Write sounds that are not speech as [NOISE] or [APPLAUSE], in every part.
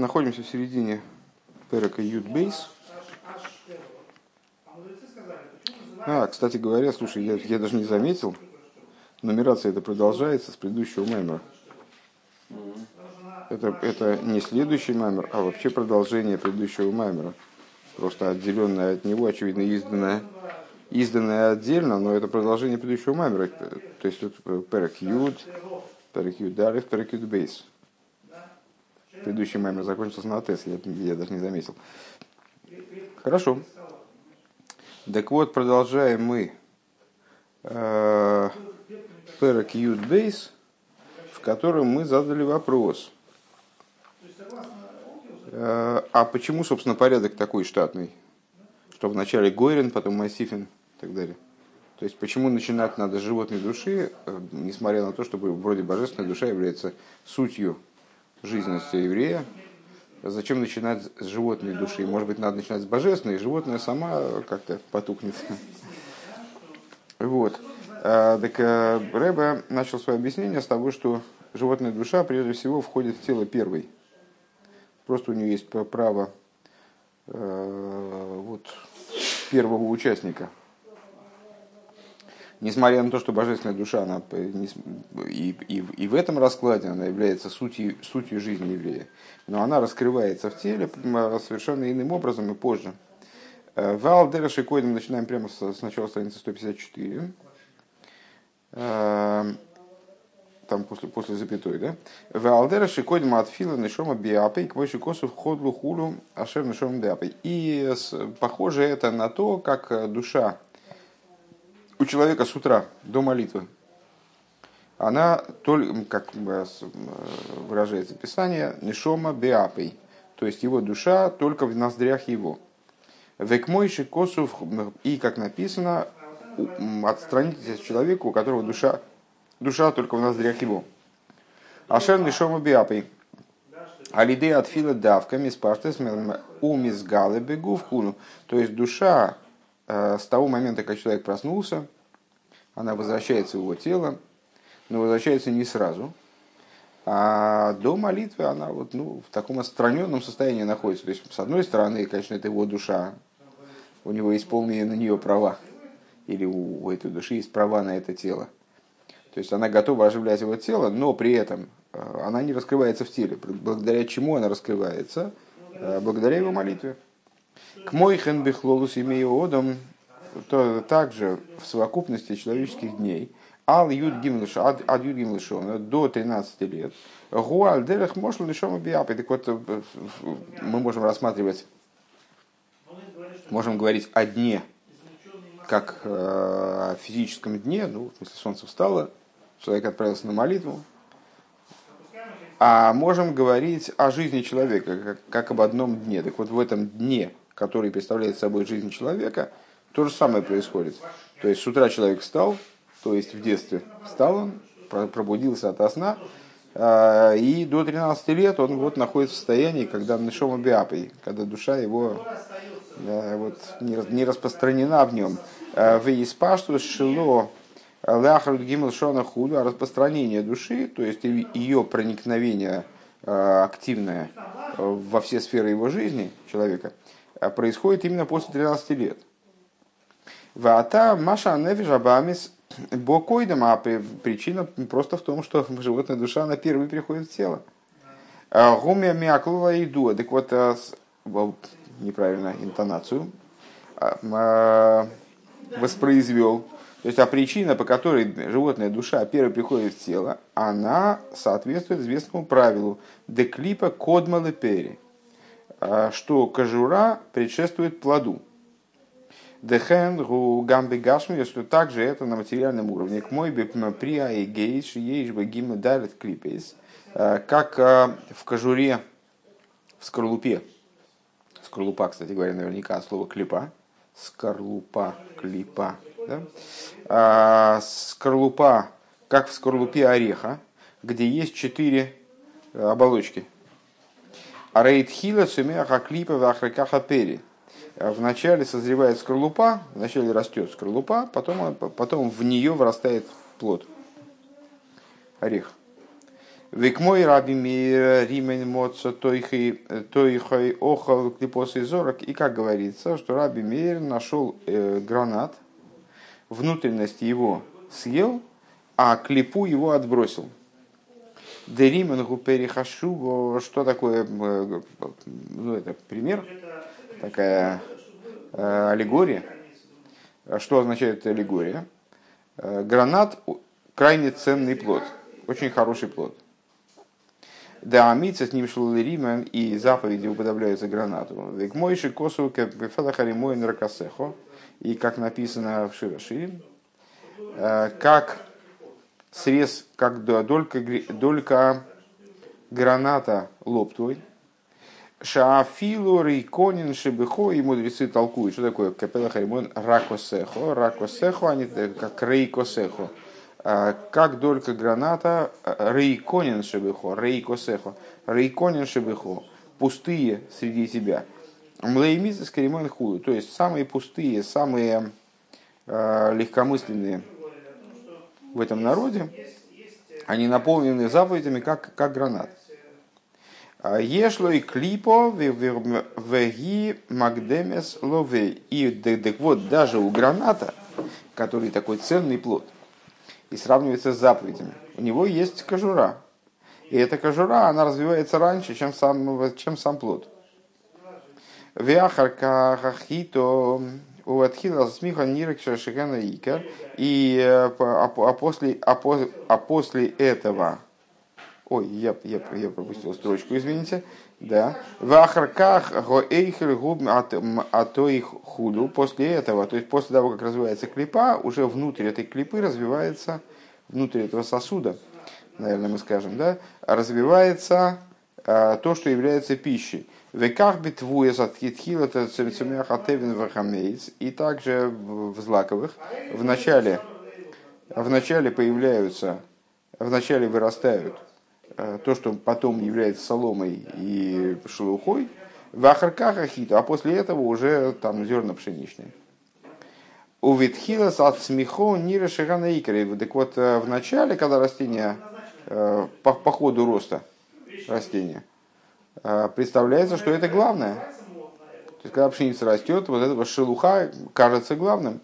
находимся в середине Перека Юд Бейс. А, кстати говоря, слушай, я, я даже не заметил, нумерация это продолжается с предыдущего маймера. Это, это не следующий маймер, а вообще продолжение предыдущего маймера. Просто отделенное от него, очевидно, изданное, изданное отдельно, но это продолжение предыдущего маймера. То есть тут Перек Юд, Перек Юд Дарев, Перек Юд Бейс. Предыдущий маймер закончился на тест, я, я даже не заметил. Хорошо. Так вот, продолжаем мы Перек Юд Бейс, в котором мы задали вопрос. Э, а почему, собственно, порядок такой штатный? Что вначале Гойрин, потом Масифин и так далее. То есть, почему начинать надо с животной души, э, несмотря на то, что вроде божественная душа является сутью жизненности еврея, зачем начинать с животной души? Может быть, надо начинать с божественной, и животное сама как-то потухнет. Вот. А, так э, Рэбе начал свое объяснение с того, что животная душа прежде всего входит в тело первой. Просто у нее есть право э, вот, первого участника – несмотря на то, что божественная душа, она и, и, и в этом раскладе она является сутью, сутью жизни еврея, но она раскрывается в теле совершенно иным образом и позже. Э, Вал Дереши Койдем начинаем прямо с, с начала страницы 154. Э, там после, после запятой, да? Валдера шикодим от фила нишома биапей, к войши косу ходлу хулу ашер нишома биапей. И похоже это на то, как душа у человека с утра до молитвы, она, только, как выражается Писание, нишома беапей, то есть его душа только в ноздрях его. Векмойши косов, и, как написано, отстранитесь от человека, у которого душа, душа только в ноздрях его. Ашер нишома беапей. Алиды от фила давками спаштес умизгалы бегу в хуну. То есть душа Э, с того момента, как человек проснулся, она возвращается в его тело, но возвращается не сразу. А до молитвы она вот, ну, в таком отстраненном состоянии находится. То есть, с одной стороны, конечно, это его душа, у него есть полные на нее права, или у, у этой души есть права на это тело. То есть она готова оживлять его тело, но при этом э, она не раскрывается в теле. Благодаря чему она раскрывается? Э, благодаря его молитве. К мойхен бихлолус имею одам, то также в совокупности человеческих дней, ал юд ад юд гимлышон, до 13 лет, гуаль дерех мошл лишом биапи. Так вот, э, мы можем рассматривать, можем говорить о дне, как э, о физическом дне, ну, если солнце встало, человек отправился на молитву, а можем говорить о жизни человека, как, как об одном дне. Так вот, в этом дне который представляет собой жизнь человека, то же самое происходит. То есть с утра человек встал, то есть в детстве встал он, пробудился от сна, а, и до 13 лет он вот находится в состоянии, когда нашел биапой, когда душа его вот, не распространена в нем. А, в испашту шило ляхарут гимл шона худу, распространение души, то есть ее проникновение активное во все сферы его жизни человека – происходит именно после 13 лет. Вата Маша Нефиш Бокойдам, а причина просто в том, что [LAUGHS] животная душа на первый приходит в тело. А, Гумия Миаклова и Дуа. Так вот, а, неправильно интонацию воспроизвел. То есть, а причина, по которой животная душа первой приходит в тело, она соответствует известному правилу деклипа кодмалы пери а, что кожура предшествует плоду. Дехен гу гамби гашми, если также это на материальном уровне. К мой приа и гейш ейш бы гимна дарит клипейс. А, как а, в кожуре, в скорлупе. Скорлупа, кстати говоря, наверняка слово клипа. Скорлупа, клипа. Да? Скорлупа, как в скорлупе ореха, где есть четыре оболочки а Рейдхила сумеха клипа вахракаха пери. Вначале созревает скорлупа, вначале растет скорлупа, потом, потом в нее вырастает плод, орех. Век мой раби мир римен моца тойхой охал клипос и зорок. И как говорится, что раби мир нашел э, гранат, внутренность его съел, а клипу его отбросил. Деримен гупери хашуго, что такое, э, ну это пример, такая э, аллегория. Что означает аллегория? Э, гранат крайне ценный плод, очень хороший плод. Да, амица с ним шел Римен, и заповеди уподобляются гранату. Век мойши косу кефелахаримой наркосехо. И как написано в Широшире, э, как срез, как долька, долька граната лоб твой, Шаафилу рейконин шебехо, и мудрецы толкуют, что такое капела харимон ракосехо. Ракосехо, они как рейкосехо. А, как только граната а, рейконин шебехо, рейкосехо, рейконин шебехо, пустые среди тебя. Млеймиз с каримон худу, то есть самые пустые, самые э, легкомысленные в этом народе, они наполнены заповедями, как, как гранат. Ешло и клипо веги магдемес ловей. И так вот, даже у граната, который такой ценный плод, и сравнивается с заповедями, у него есть кожура. И эта кожура, она развивается раньше, чем сам, чем сам плод. Вяхарка хахито у Атхила смиха нирек шашигана икер. И а, а, после, а, а после этого Ой, я, я, я пропустил строчку, извините. Да. В ахарках гоэйхер губ а то их худу. После этого, то есть после того, как развивается клипа, уже внутрь этой клипы развивается, внутрь этого сосуда, наверное, мы скажем, да, развивается а, то, что является пищей. Веках битвуя заткитхил это цемцемяхатевин вахамейц. И также в злаковых в начале, в начале появляются, в начале вырастают Э, то, что потом является соломой и шелухой, в ахарках а после этого уже там зерна пшеничные. У Витхилас от смехо нира шигана икры. Так вот, э, в начале, когда растение э, по, по ходу роста растения, представляется, что это главное. То есть, когда пшеница растет, вот этого шелуха кажется главным.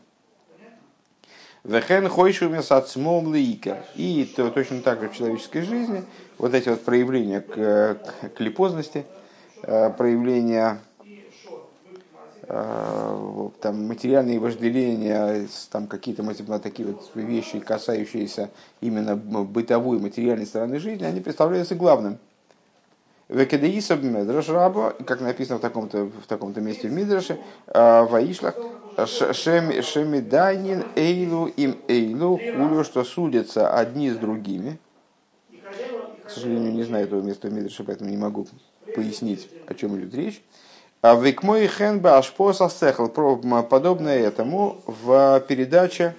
Вехен хойшу месацмом лейка. И то, точно так же в человеческой жизни вот эти вот проявления к, к липозности, э, проявления э, там, материальные вожделения, там какие-то такие вот вещи, касающиеся именно бытовой материальной стороны жизни, они представляются главным. Векадеисаб Медраш Раба, как написано в таком-то, в таком-то месте в Мидраше, э, Ваишлах, Шемидайнин Эйлу им Эйлу, хулю, что судятся одни с другими. К сожалению, не знаю этого места в Мидраше, поэтому не могу пояснить, о чем идет речь. А век мой хенба ашпоса сехал, подобное этому в передаче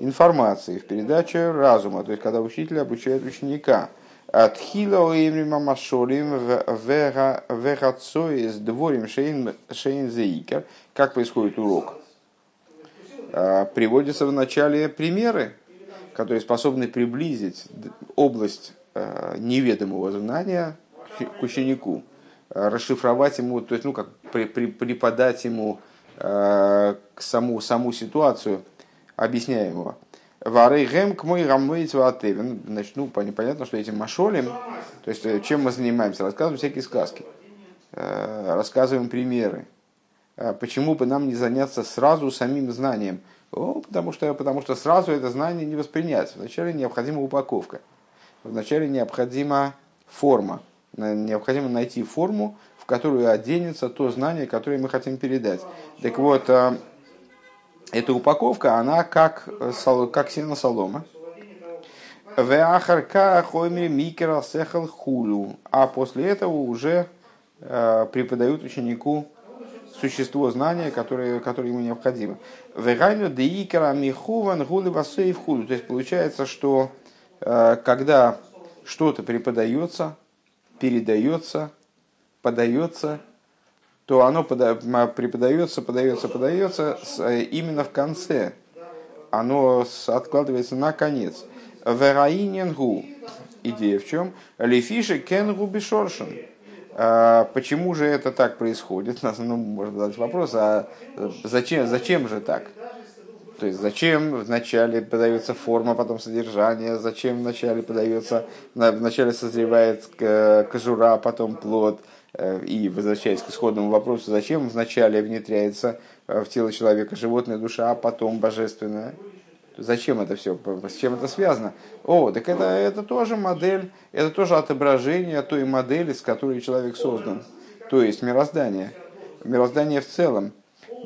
информации, в передаче разума, то есть когда учитель обучает ученика. От хила оимрима машолим вегацой с дворим шейн зеикер. Как происходит урок? А, приводятся в начале примеры, которые способны приблизить область а, неведомого знания к ученику, а, расшифровать ему, то есть, ну, как преподать ему к саму, саму ситуацию объясняемого. Варейгем к мой рамейц Значит, ну, понятно, что этим машолем, то есть, э, чем мы занимаемся? Рассказываем всякие сказки, э, рассказываем примеры. Э, почему бы нам не заняться сразу самим знанием? О, потому, что, потому что сразу это знание не воспринять. Вначале необходима упаковка. Вначале необходима форма. Необходимо найти форму, в которую оденется то знание, которое мы хотим передать. Так вот, эта упаковка, она как, э, как сено солома. А после этого уже э, преподают ученику существо знания, которое, которое ему необходимо. То есть получается, что э, когда что-то преподается, передается, подается, то оно преподается, подается, подается именно в конце. Оно откладывается на конец. Вераинен гу. Идея в чем? Лефиши кен губи шоршен. А, почему же это так происходит? [LAUGHS] Ну, можно задать вопрос, а зачем, зачем же так? То есть зачем вначале подается форма, потом содержание, зачем вначале подается, вначале созревает кожура, потом плод, э, и возвращаясь к исходному вопросу, зачем вначале внедряется э, в тело человека животная душа, а потом божественная? Зачем это все? С чем это связано? О, так это, это тоже модель, это тоже отображение той модели, с которой человек создан. То есть мироздание. Мироздание в целом.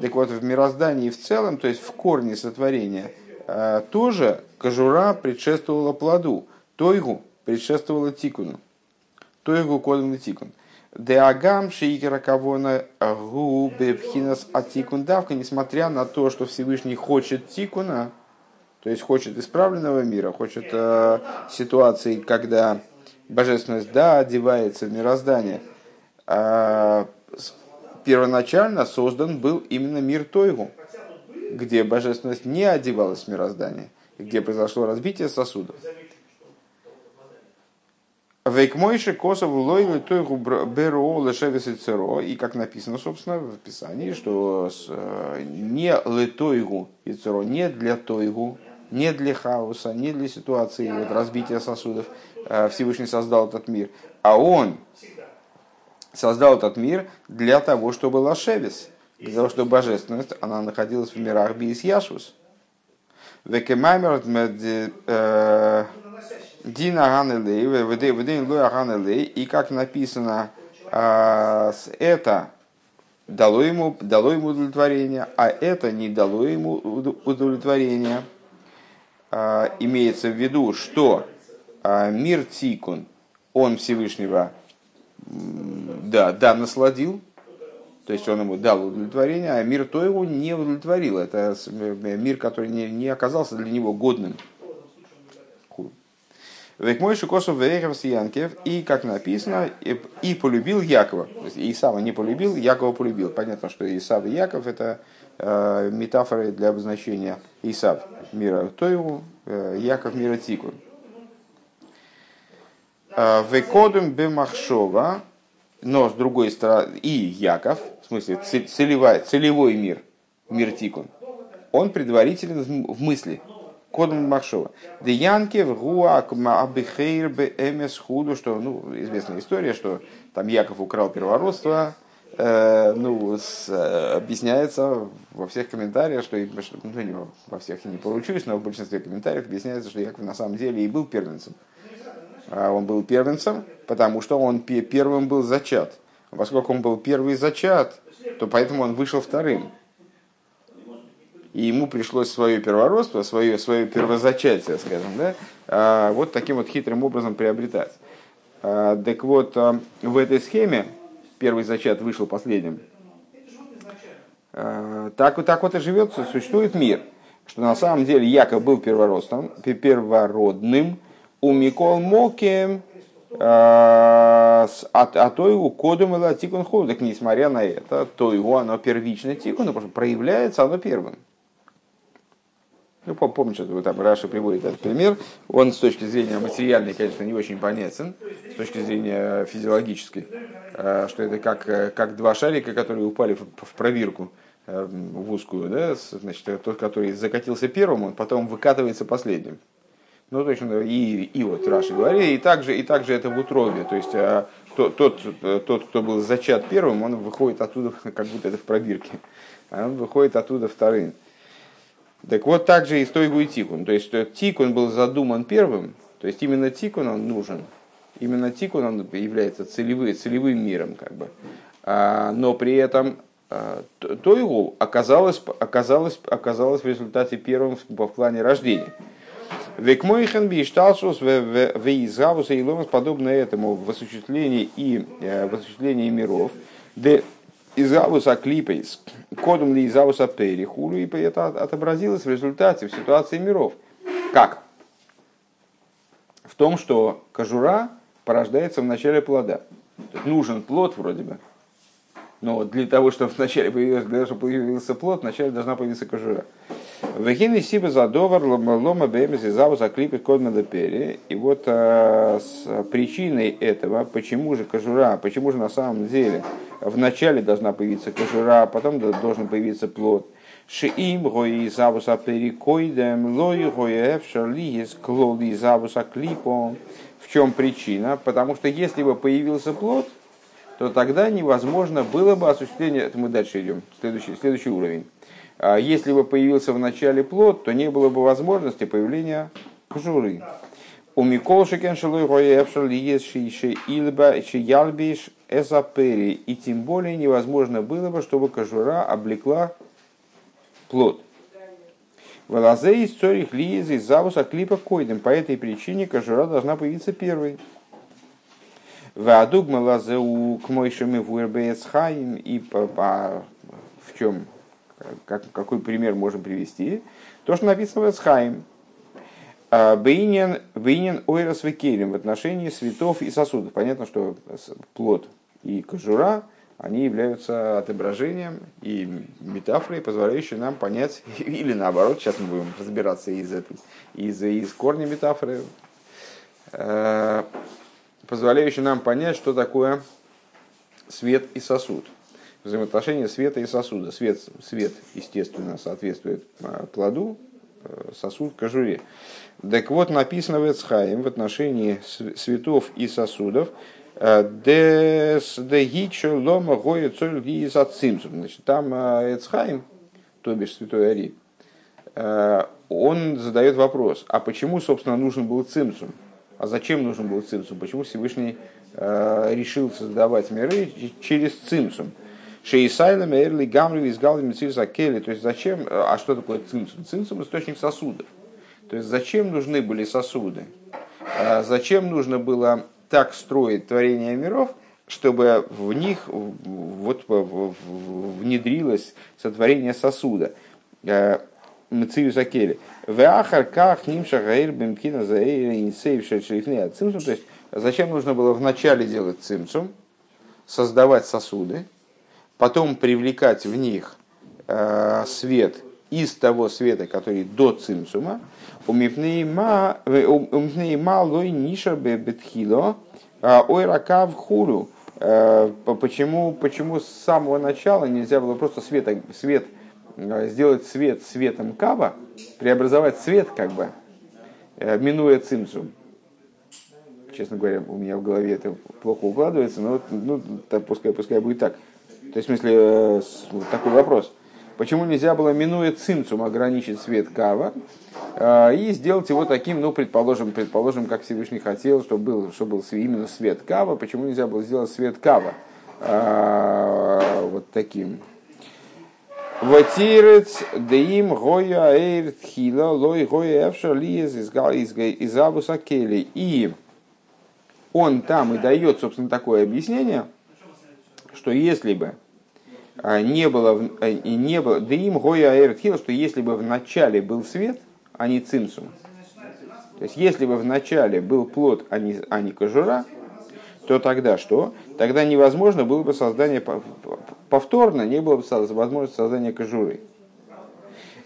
Так вот, в мироздании в целом, то есть в корне сотворения, э, тоже кожура предшествовала плоду, тойгу предшествовала тикуну. Тойгу кодом тикун. Деагам шейкера кавона губе пхинас атикун давка, несмотря на то, что Всевышний хочет тикуна, то есть хочет исправленного мира, хочет э, ситуации, когда божественность, да, одевается в мироздание. А первоначально создан был именно мир Тойгу, где божественность не одевалась в мироздание, где произошло разбитие сосудов. Вейкмойши косов лойлы тойгу беро лешевис и церо. И как написано, собственно, в Писании, что э, не летойгу и церо, не для тойгу, не для хаоса, не для ситуации вот, разбития сосудов э, Всевышний создал этот мир, а он создал этот мир для того, чтобы лашевис, для того, чтобы божественность, она находилась в мирах Биис Яшус. Векемаймер э, Дина Ганелей, и как написано, э, это дало ему, дало ему удовлетворение, а это не дало ему удовлетворения. А, имеется в виду, что а, мир Тикун, он Всевышнего, да, да, насладил, то есть он ему дал удовлетворение, а мир то его не удовлетворил. Это мир, который не, не оказался для него годным. Век мой Шикосов Вейхов Янкев, и, как написано, и, и полюбил Якова. Исава не полюбил, Якова полюбил. Понятно, что Исав и Яков это э, метафоры для обозначения Исав мира Тойву, э, Яков мира Тикун. Э, Векодум бемахшова, но с другой стороны, и Яков, в смысле целевой, целевой мир, мир Тикун, он предварителен в мысли. Кодом Махшова. Деянкев гуак абихейр бе эмес худу, что, ну, известная история, что там Яков украл первородство, э, ну, с, э, объясняется во всех комментариях, что, ну, не, во всех не поручусь, но в большинстве комментариев объясняется, что Яков на самом деле и был первенцем. Он был первенцем, потому что он первым был зачат. Поскольку он был первый зачат, то поэтому он вышел вторым. И ему пришлось свое первородство, свое, свое первозачатие, скажем, да, а, вот таким вот хитрым образом приобретать. А, так вот, в этой схеме первый зачат вышел последним. Так, так вот и живет, существует мир. Что на самом деле Яков был первородным, первородным, у Микол Мокем, э, а, а то его кодом или тикун Так несмотря на это, то его оно первично тикун, потому что проявляется оно первым. Ну, помните, что там Раша приводит этот пример. Он с точки зрения материальной, конечно, не очень понятен, с точки зрения физиологической, э, что это как, э, как два шарика, которые упали в пробирку э, в узкую, да, значит, тот, который закатился первым, он потом выкатывается последним. Ну, точно, и, и вот Раши говорит, и также, и также это в утробе, то есть тот, тот, тот, кто был зачат первым, он выходит оттуда, [LAUGHS] как будто это в пробирке, а он выходит оттуда вторым. Так вот, также и с Тойгу и Тикун. То есть, Тикун был задуман первым, то есть, именно Тикун он нужен. Именно Тикун он является целевым, целевым миром, как бы. А, но при этом а, Тойгу оказалось, оказалось, оказалось в результате первым в плане рождения. Векмойхен бишталшус веизгавус и ломас подобно этому в осуществлении и в осуществлении миров, де изгавуса клипейс, кодом ли изгавуса пери, хулю, и это отобразилось в результате, в ситуации миров. Как? В том, что кожура порождается в начале плода. нужен плод вроде бы, но для того, чтобы вначале появился, для того, чтобы появился плод, вначале должна появиться кожура. Вегины сиба задовар лома бемес и заву заклипит кодна депери. И вот а, с причиной этого, почему же кожура, почему же на самом деле в начале должна появиться кожура, а потом должен появиться плод. Шиим гои завуса перикоидем, лой гои эфшарлиес клоли завуса клипом. В чем причина? Потому что если бы появился плод, то тогда невозможно было бы осуществление... Это мы дальше идем, следующий, следующий уровень. А если бы появился в начале плод, то не было бы возможности появления кожуры. У Микол Шекеншелой Роевшал Ешиши Илба Ялбиш Эзапери. И тем более невозможно было бы, чтобы кожура облекла плод. Валазе из цорих лиезы из завуса клипа койдем. По этой причине кожура должна появиться первой. Вадугма лазеу к мойшами в И по, по, в чем как, какой пример можем привести? То, что написано в Эсхайм. А, Бейнин ойрос векелем в отношении цветов и сосудов. Понятно, что плод и кожура, они являются отображением и метафорой, позволяющей нам понять, [LAUGHS] или наоборот, сейчас мы будем разбираться из, этой, из, из корня метафоры, а, позволяющей нам понять, что такое свет и сосуд взаимоотношения света и сосуда. Свет, свет естественно, соответствует а, плоду, э, сосуд кожуре. Так вот, написано в Эцхаем в отношении светов и сосудов, э, Значит, там э, Эцхайм, то бишь святой Ари, он задает вопрос, а почему, собственно, нужен был цимсум? А зачем нужен был цимсум? Почему Всевышний решил создавать миры через цимсум? Шейсайлем, Эрли, Гамри, Изгалли, Мецивса, Келли. То есть зачем, а что такое цинцум? Цинцум – источник сосудов. То есть зачем нужны были сосуды? А зачем нужно было так строить творение миров, чтобы в них вот внедрилось сотворение сосуда? А, Мцию Закели. В ахарках нимша гаир бемкина заэйра инсейв шельфнея цимсум. То есть зачем нужно было вначале делать цимсум, создавать сосуды, потом привлекать в них э, свет из того света, который до цимсума, умипнейма лой ниша бетхило, а, ой рака в хуру. Э, почему, почему с самого начала нельзя было просто свет, свет, э, сделать свет светом кава, преобразовать свет как бы, минуя цимсум? Честно говоря, у меня в голове это плохо укладывается, но ну, пускай, пускай будет так. То есть, в смысле, э, такой вопрос. Почему нельзя было, минуя цимцум, ограничить свет кава э, и сделать его таким, ну, предположим, предположим, как Всевышний хотел, чтобы был, чтобы был именно свет кава. Почему нельзя было сделать свет кава э, вот таким? Ватирец деим гоя эйр тхила лой гоя эфша лиез из кели. И он там и дает, собственно, такое объяснение – что если бы а, не было, а, не было, да им гоя аэртхил, что если бы в начале был свет, а не цимсум, то есть если бы в начале был плод, а не, а не кожура, то тогда что? Тогда невозможно было бы создание, повторно не было бы возможности создания кожуры.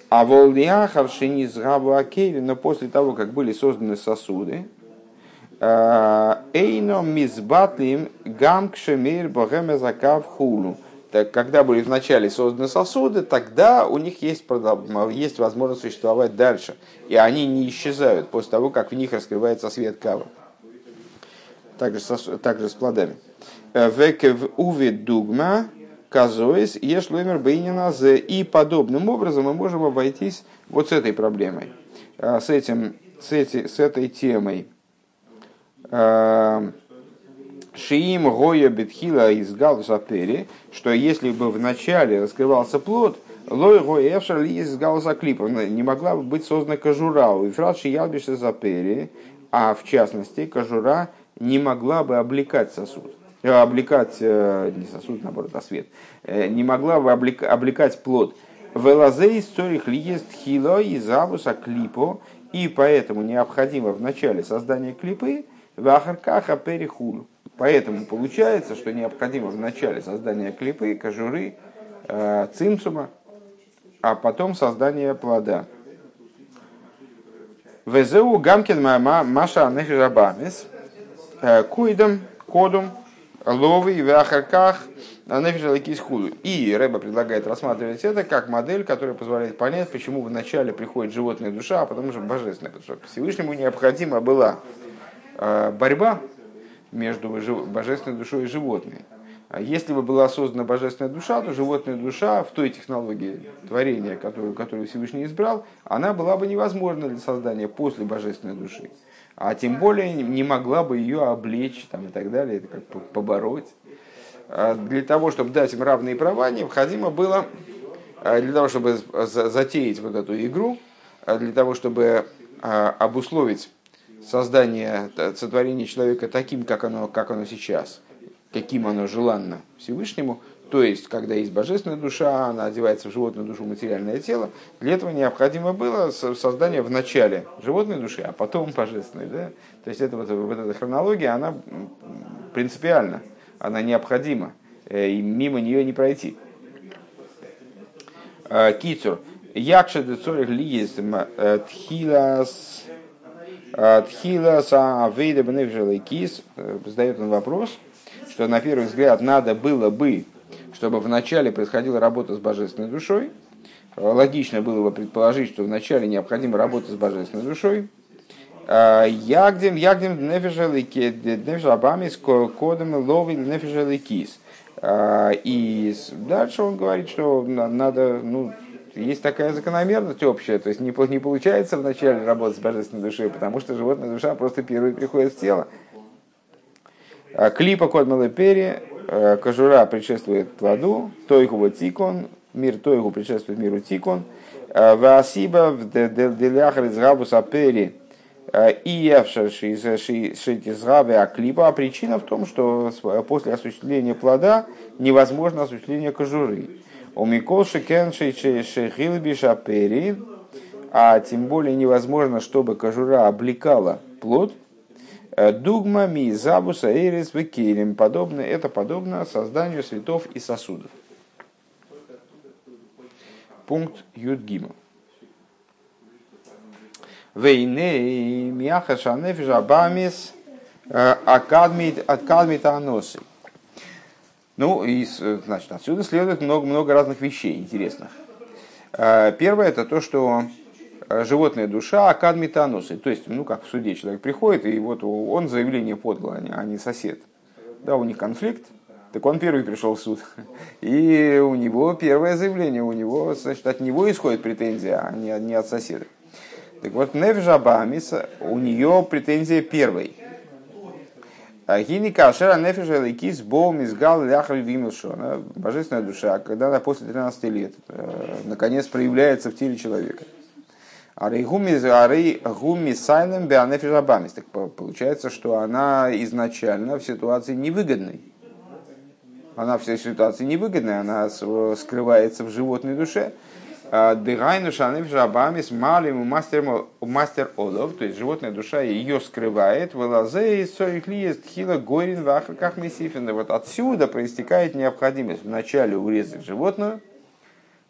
А волдиахар шини но после того, как были созданы сосуды, Эйно мизбатлим гамкшемир богемезакав хулу. Так, когда были вначале созданы сосуды, тогда у них есть, есть возможность существовать дальше. И они не исчезают после того, как в них раскрывается свет кава. Также, также с плодами. Векев уви дугма казоис ешлоймер бейниназе. И подобным образом мы можем обойтись вот с этой проблемой, с, этим, с, эти, с этой темой Шиим Гоя Бетхила из Галусапери, что если бы в начале раскрывался плод, Лой Гоя Эфшар из Галуса Клипа, не могла бы быть создана кожура, и фраз Шиялбиш Запери, а в частности кожура не могла бы облекать сосуд. Э, облекать, э, не сосуд, наоборот, а свет, э, не могла бы облекать плод. Велазей цорих лиест хило и завуса клипо, и поэтому необходимо в начале создания клипы Вахаркаха перехул. Поэтому получается, что необходимо в начале создания клипы, кожуры, э, цимсума, а потом создание плода. Везеу гамкин маша нефижабамис, э, куидом, кодум, ловы в ахарках нефижалакис. И Рэба предлагает рассматривать это как модель, которая позволяет понять, почему вначале приходит животная душа, а потом уже божественная. Потому что Всевышнему необходима была борьба между божественной душой и животной. А если бы была создана божественная душа, то животная душа в той технологии творения, которую, которую Всевышний избрал, она была бы невозможна для создания после божественной души. А тем более не могла бы ее облечь там, и так далее, это как побороть. А для того, чтобы дать им равные права, необходимо было, а, для того, чтобы затеять вот эту игру, для того, чтобы обусловить создание, сотворение человека таким, как оно, как оно сейчас – каким оно желанно Всевышнему, то есть, когда есть божественная душа, она одевается в животную душу материальное тело, для этого необходимо было создание в начале животной души, а потом божественной. Да? То есть, это, вот, вот эта хронология, она принципиальна, она необходима, э, и мимо нее не пройти. Э, Кицур. Якша децорих лиес э, тхилас тхилас а вейда бенефжелый кис задает он вопрос – что на первый взгляд надо было бы, чтобы вначале происходила работа с божественной душой. Логично было бы предположить, что вначале необходима работа с божественной душой. А, ягдем, ягдем нефишалабамис кодом ловил нефишаликис. А, и дальше он говорит, что надо, ну, есть такая закономерность общая, то есть не, не получается вначале работать с божественной душой, потому что животная душа просто первой приходит в тело, а клипа код Мелепери, э, кожура предшествует плоду, тойгу тикон, мир тойгу предшествует миру тикон, э, васиба в деляхар из габуса пери, э, и а клипа, а причина в том, что после осуществления плода невозможно осуществление кожуры. У Микол Шекен Шехилби Шапери, а тем более невозможно, чтобы кожура облекала плод – Э, дугма ми забуса эрис векелем. Подобно, это подобно созданию цветов и сосудов. Пункт Юдгима. Вейне мяха шанеф жабамис э, акадмит аносы. Ну, и, значит, отсюда следует много-много разных вещей интересных. Э, первое это то, что Э, животная душа акадмитаносы. То есть, ну как в суде человек приходит, и вот он заявление подал, а не сосед. Да, у них конфликт, так он первый пришел в суд. [LAUGHS] И у него первое заявление, у него, значит, от него исходит претензия, а не, не от соседа. Так вот, Невжабамис, у нее претензия первой. Гини кашера нефиша лейкис бол мизгал ляхар вимилшо. Божественная душа, когда она после 13 лет э, наконец проявляется в теле человека. Гуми сайлем беанефишабамис. Так получается, что она изначально в ситуации невыгодной. Она в ситуации невыгодной, она скрывается в животной душе. Дыгайну шанефишабамис малим мастер, олов, то есть животная душа ее скрывает. Вылазе и соиклиест хила горин в ахраках месифин. Вот отсюда проистекает необходимость вначале урезать животную,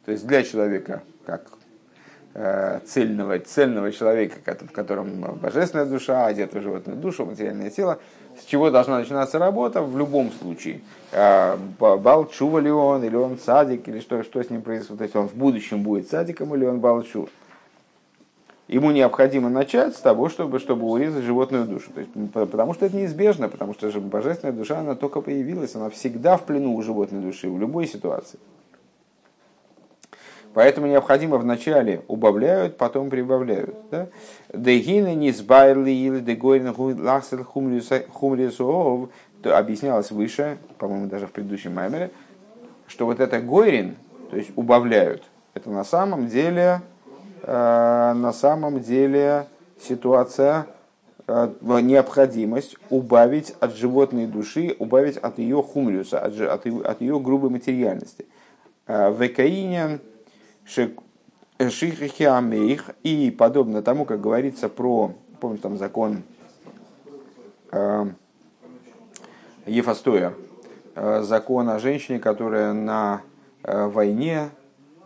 то есть для человека, как Э, цельного, цельного человека, в котором божественная душа, одета в животную душу, материальное тело, с чего должна начинаться работа в любом случае. Э, балчува ли он, или он садик, или что, что с ним происходит, то есть он в будущем будет садиком, или он балчу. Ему необходимо начать с того, чтобы, чтобы урезать животную душу. То есть, потому что это неизбежно, потому что же божественная душа, она только появилась, она всегда в плену у животной души, в любой ситуации. Поэтому необходимо вначале убавляют, потом прибавляют. Дегины не сбайли или дегойн лахсел хумрисов, объяснялось выше, по-моему, даже в предыдущем маймере, что вот это гойрин, то есть убавляют, это на самом деле, э, на самом деле ситуация, э, необходимость убавить от животной души, убавить от ее хумриуса, от, от, от ее грубой материальности. Э, Векаинян Шихрихи Амейх, и подобно тому, как говорится про, помните там закон э, Ефастоя, э, закон о женщине, которая на э, войне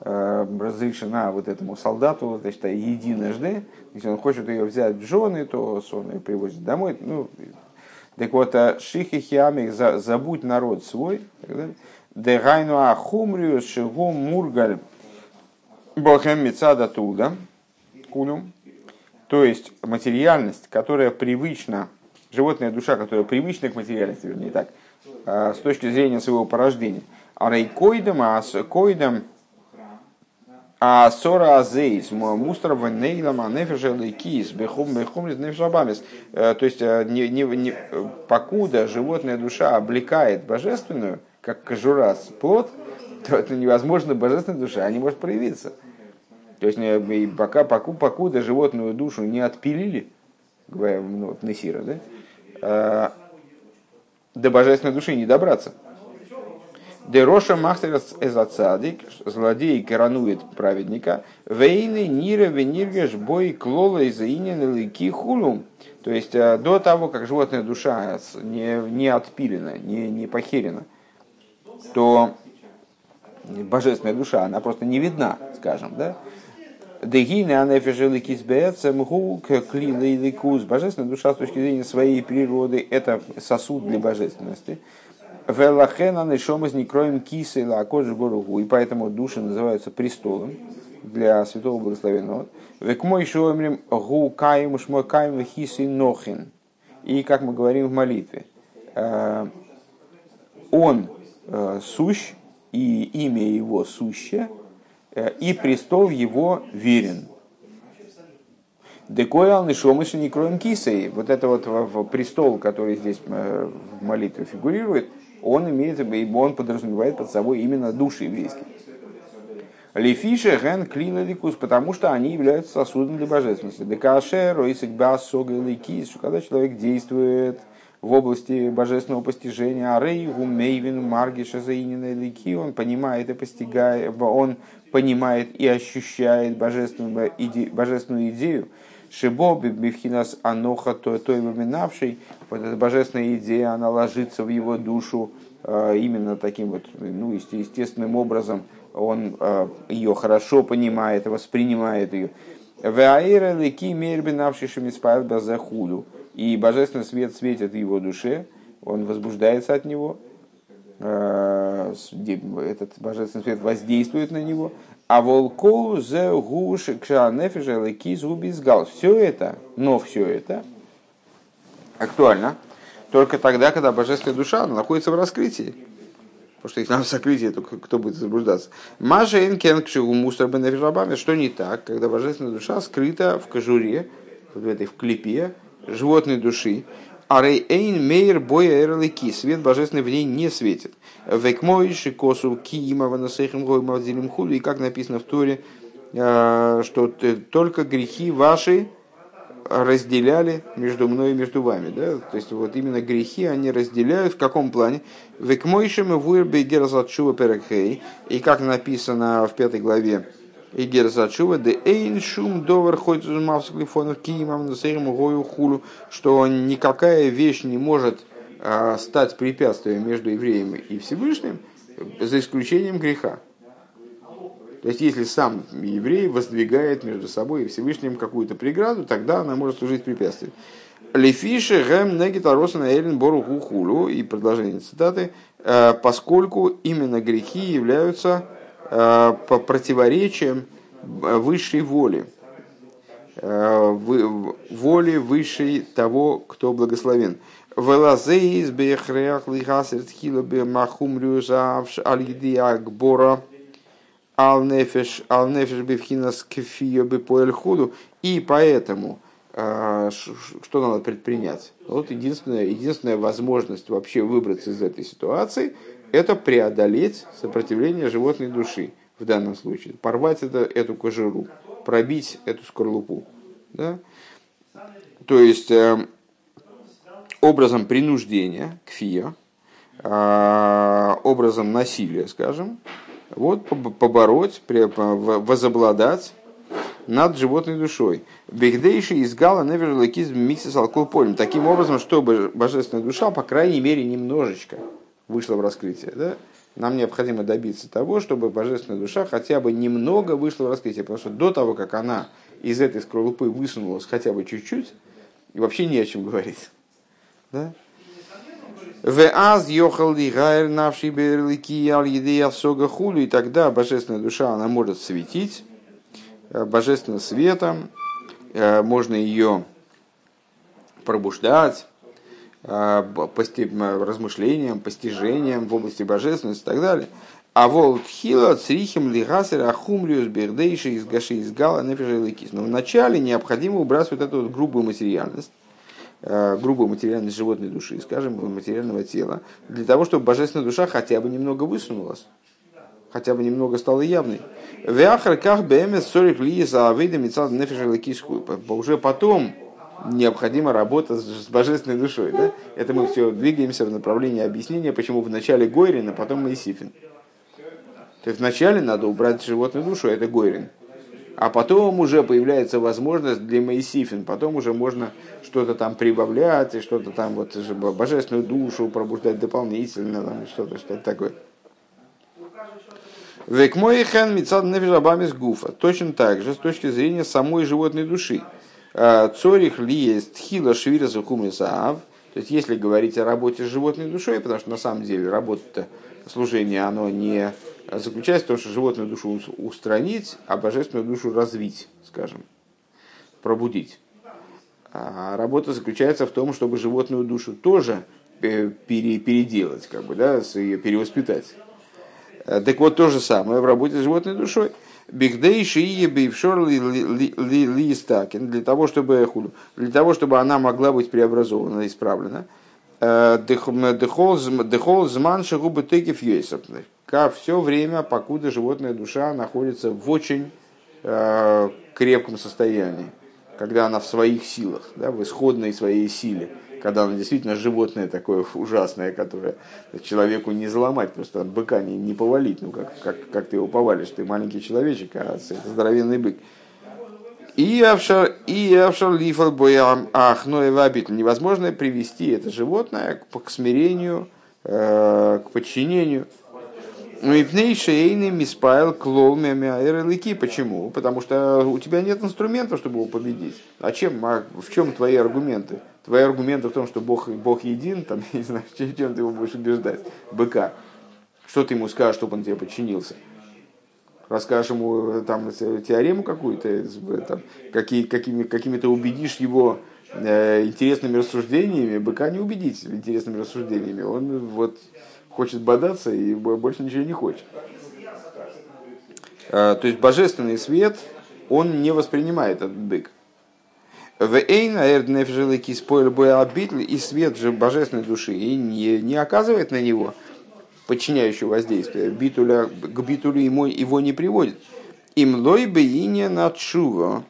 э, разрешена вот этому солдату, значит, единожды. Если он хочет ее взять в жены, то он ее привозит домой. Ну, так вот, шихи хиамик, забудь народ свой. Дегайну ахумрию шигум мургаль бохем мецада туда. Кулюм. То есть материальность, которая привычна, животная душа, которая привычна к материальности, вернее так, э, с точки зрения своего порождения. А рейкоидом, а с койдом, а сора азейс, мустер ванейлам, а нефеша бехум бехум нефешабамис. Э, то есть, э, не, не, не, покуда животная душа облекает божественную, как кожура плод, то это невозможно божественная душа, не может проявиться. То есть пока, пока, покуда животную душу не отпилили, говоря, ну, Несира, да, э, до божественной души не добраться. Дероша махтерас эзацадик, злодей коронует праведника, вейны нира вениргеш бой клола из лики хулум. То есть э, до того, как животная душа не, не отпилена, не, не похерена, то божественная душа, она просто не видна, скажем, да? Дегины анефишелы кизбецем гу клила или куз. Божественная душа с точки зрения своей природы – это сосуд для божественности. Велахена нишом из некроем кисы лакожи боругу. И поэтому души называются престолом для святого благословенного. Век мой шоемрим гу каем шмой каем хисы нохин. И как мы говорим в молитве, э, он э, сущ, и имя его суще – Э, и престол его верен. Декоял нишомыши не кроем кисей. Вот это вот престол, который здесь э, в молитве фигурирует, он имеет, он подразумевает под собой именно души еврейские. Лифише ген клинадикус, потому что они являются сосудом для божественности. Декаше, ройсик бас, сога кис, когда человек действует в области божественного постижения, арей, гумейвин, маргиша, заинина, лики, он понимает и постигает, он понимает и ощущает божественную, иде, божественную идею, Шибо Бивхинас Аноха той поминавший, вот эта божественная идея, она ложится в его душу э, именно таким вот, ну, естественным образом, он э, ее хорошо понимает, воспринимает ее. И божественный свет светит в его душе, он возбуждается от него, этот божественный свет воздействует на него. А волкоу зе гуш кшанефиша лекиз губизгал. Все это, но все это актуально только тогда, когда божественная душа находится в раскрытии. Потому что если она в сокрытии, то кто будет заблуждаться? Маша энкен мустер. Что не так, когда божественная душа скрыта в кожуре, в этой в клепе животной души, Арей эйн мейр боя эрлики. Свет божественный в ней не светит. Век мой шикосу киима ванасехим гой мавдилим худу. И как написано в Торе, э, что только грехи ваши разделяли между мной и между вами. Да? То есть вот именно грехи они разделяют. В каком плане? Век мой шем вуэр И как написано в пятой главе и Герзачува, де эйн шум довар хоть мавсклифонов киимам насерим гою хулу, что никакая вещь не может а, стать препятствием между евреем и Всевышним, за исключением греха. То есть, если сам еврей воздвигает между собой и Всевышним какую-то преграду, тогда она может служить препятствием. Лефиши гэм негитароса на эллен бору хулу, и продолжение цитаты, «Э, поскольку именно грехи являются по противоречиям высшей воли, э, воли высшей того, кто благословен. И поэтому э, что надо предпринять? Вот единственная, единственная возможность вообще выбраться из этой ситуации – это преодолеть сопротивление животной души в данном случае, порвать это, эту кожуру, пробить эту скорлупу. Да? То есть э, образом принуждения, кфия, э, образом насилия, скажем, вот побороть, возобладать над животной душой. Бигдейши из гала неверлакизм миксис алкоголь Таким образом, чтобы божественная душа, по крайней мере, немножечко вышла в раскрытие. Да? нам необходимо добиться того, чтобы божественная душа хотя бы немного вышла в раскрытие. Потому что до того, как она из этой скорлупы высунулась хотя бы чуть-чуть, и вообще не о чем говорить. Да? Веаз йохал лигайр навший берлики едея сога и тогда божественная душа, она может светить э, божественным светом, э, можно ее пробуждать, э, размышлением, постижением в области божественности и так далее. А волт хила црихим лигасер ахумлиус бердейши из гаши из гала нефежеликис. Но вначале необходимо убрать вот эту вот грубую материальность, Э, грубую материальность животной души, скажем, материального тела, для того, чтобы божественная душа хотя бы немного высунулась, хотя бы немного стала явной. Уже потом необходима работа с божественной душой. Да? Это мы все двигаемся в направлении объяснения, почему в начале Гойрин, а потом Моисифин. То есть вначале надо убрать животную душу, это Гойрин. А потом уже появляется возможность для Моисифин, потом уже можно что-то там прибавлять, и что-то там, вот, божественную душу пробуждать дополнительно, там, что-то, что-то такое. Век мой хен мицад с гуфа. Точно так же, с точки зрения самой животной души. А, цорих ли есть хила швира закумисаав. То есть, если говорить о работе с животной душой, потому что на самом деле работа служение, оно не заключается в том, что животную душу устранить, а божественную душу развить, скажем, пробудить. А работа заключается в том, чтобы животную душу тоже пере, переделать, как бы, да, ее перевоспитать. Э, так вот, то же самое в работе с животной душой. Бигдейши и бившор листакин для того, чтобы для того, чтобы она могла быть преобразована, исправлена. Э, дехол зман шагубы текив йойсапных все время, покуда животная душа находится в очень э, крепком состоянии, когда она в своих силах, да, в исходной своей силе, когда она действительно животное такое ужасное, которое человеку не заломать, просто от быка не, не повалить, ну как, как, как ты его повалишь, ты маленький человечек, а это здоровенный бык. И авшар, и авшар лифал боям ах, но и вабит. Невозможно привести это животное к, к смирению, э, к подчинению. Ну и пнейшейный миспайл клолмями Почему? Потому что у тебя нет инструментов, чтобы его победить. А чем? А в чем твои аргументы? Твои аргументы в том, что Бог, Бог един, там, [LAUGHS] не знаю, [LAUGHS] чем ты его будешь убеждать? Быка. Что ты ему скажешь, чтобы он тебе подчинился? Расскажешь ему там, теорему какую-то, там, какие, какими, какими-то убедишь его э, интересными рассуждениями, быка не убедить интересными рассуждениями. Он вот хочет бодаться и больше ничего не хочет. А, то есть божественный свет, он не воспринимает этот бык. В Эрднефжилыки спойлер обитель и свет же божественной души и не, не оказывает на него подчиняющего воздействия. Битуля, к битулю ему его не приводит. Им лой бейне на чува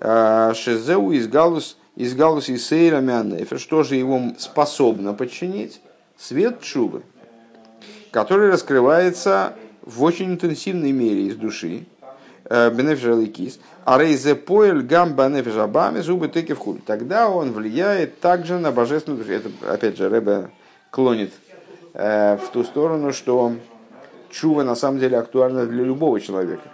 а, шезеу из галус из галус и сейра Что же его способно подчинить? Свет чувы который раскрывается в очень интенсивной мере из души, э, бенефижаликис, а рейзе поэль гам бенефижабами зубы теки в хуль. Тогда он влияет также на божественную душу. Это, опять же, Рэбе клонит э, в ту сторону, что чува на самом деле актуальна для любого человека.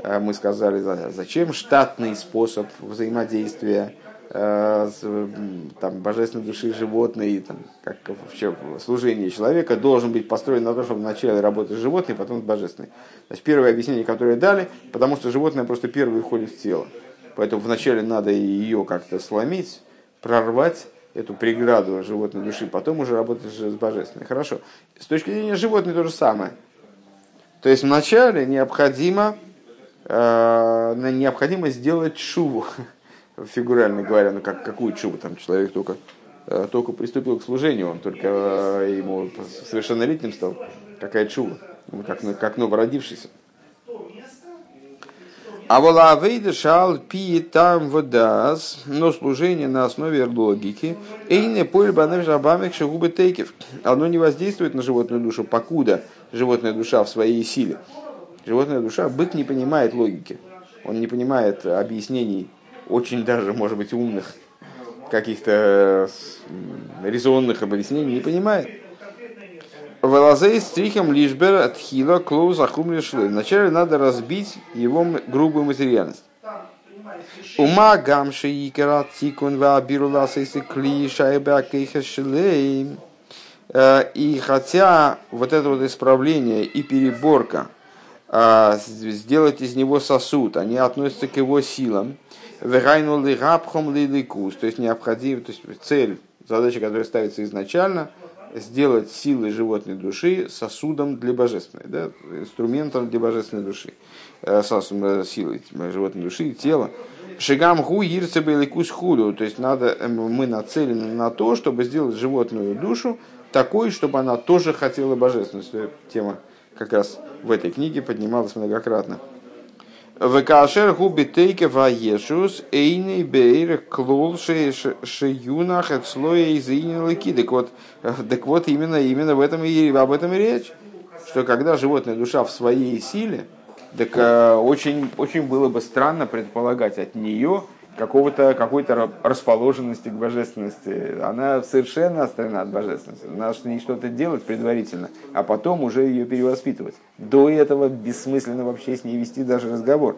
Э, мы сказали, зачем штатный способ взаимодействия там, божественной души животной, там, как вообще служение человека должен быть построен на том, чтобы вначале работать с животной, потом с божественной. Значит, первое объяснение, которое дали, потому что животное просто первое входит в тело. Поэтому вначале надо ее как-то сломить, прорвать эту преграду животной души, потом уже работать с божественной. Хорошо. С точки зрения животной то же самое. То есть вначале необходимо, э, необходимо сделать шуву, [LAUGHS] фигурально говоря, ну как, какую чубу там человек только, э, только приступил к служению, он только э, ему совершеннолетним стал. Какая чуба? Как, как новородившийся. А вола вейда шал пи там водас, но служение на основе логики, и не поль банев жабамек шагубы тейкев. Оно не воздействует на животную душу, покуда животная душа в своей силе. Животная душа, бык не понимает логики. Он не понимает объяснений очень даже, может быть, умных, каких-то резонных объяснений не понимает. Велазей стрихом лишбер тхила клоуза хумлишлы. Вначале надо разбить его грубую материальность. Ума гамши икера тикун вабирула сейсы кли шайба. Э, и хотя вот это вот исправление и переборка, э, сделать из него сосуд, они относятся к его силам, вегайну ли рабхом ли ликус, то есть необходимо, то есть цель, задача, которая ставится изначально – сделать силы животной души сосудом для божественной, да, инструментом для божественной души, э, э, силой животной души и тела. Шигам ху ирцебеликус худу, то есть надо, э, мы нацелены на то, чтобы сделать животную душу такой, чтобы она тоже хотела божественность. Тема как раз в этой книге поднималась многократно. Векашер губи тейке ваешус эйный бейр клол шеюнах от слоя из лыки. Так вот, так вот именно, именно в этом и об этом и речь. Что когда животная душа в своей силе, так э, очень, очень было бы странно предполагать от нее какого-то, какой-то расположенности к божественности. Она совершенно отстранена от божественности. Надо с ней что-то делать предварительно, а потом уже ее перевоспитывать. До этого бессмысленно вообще с ней вести даже разговор.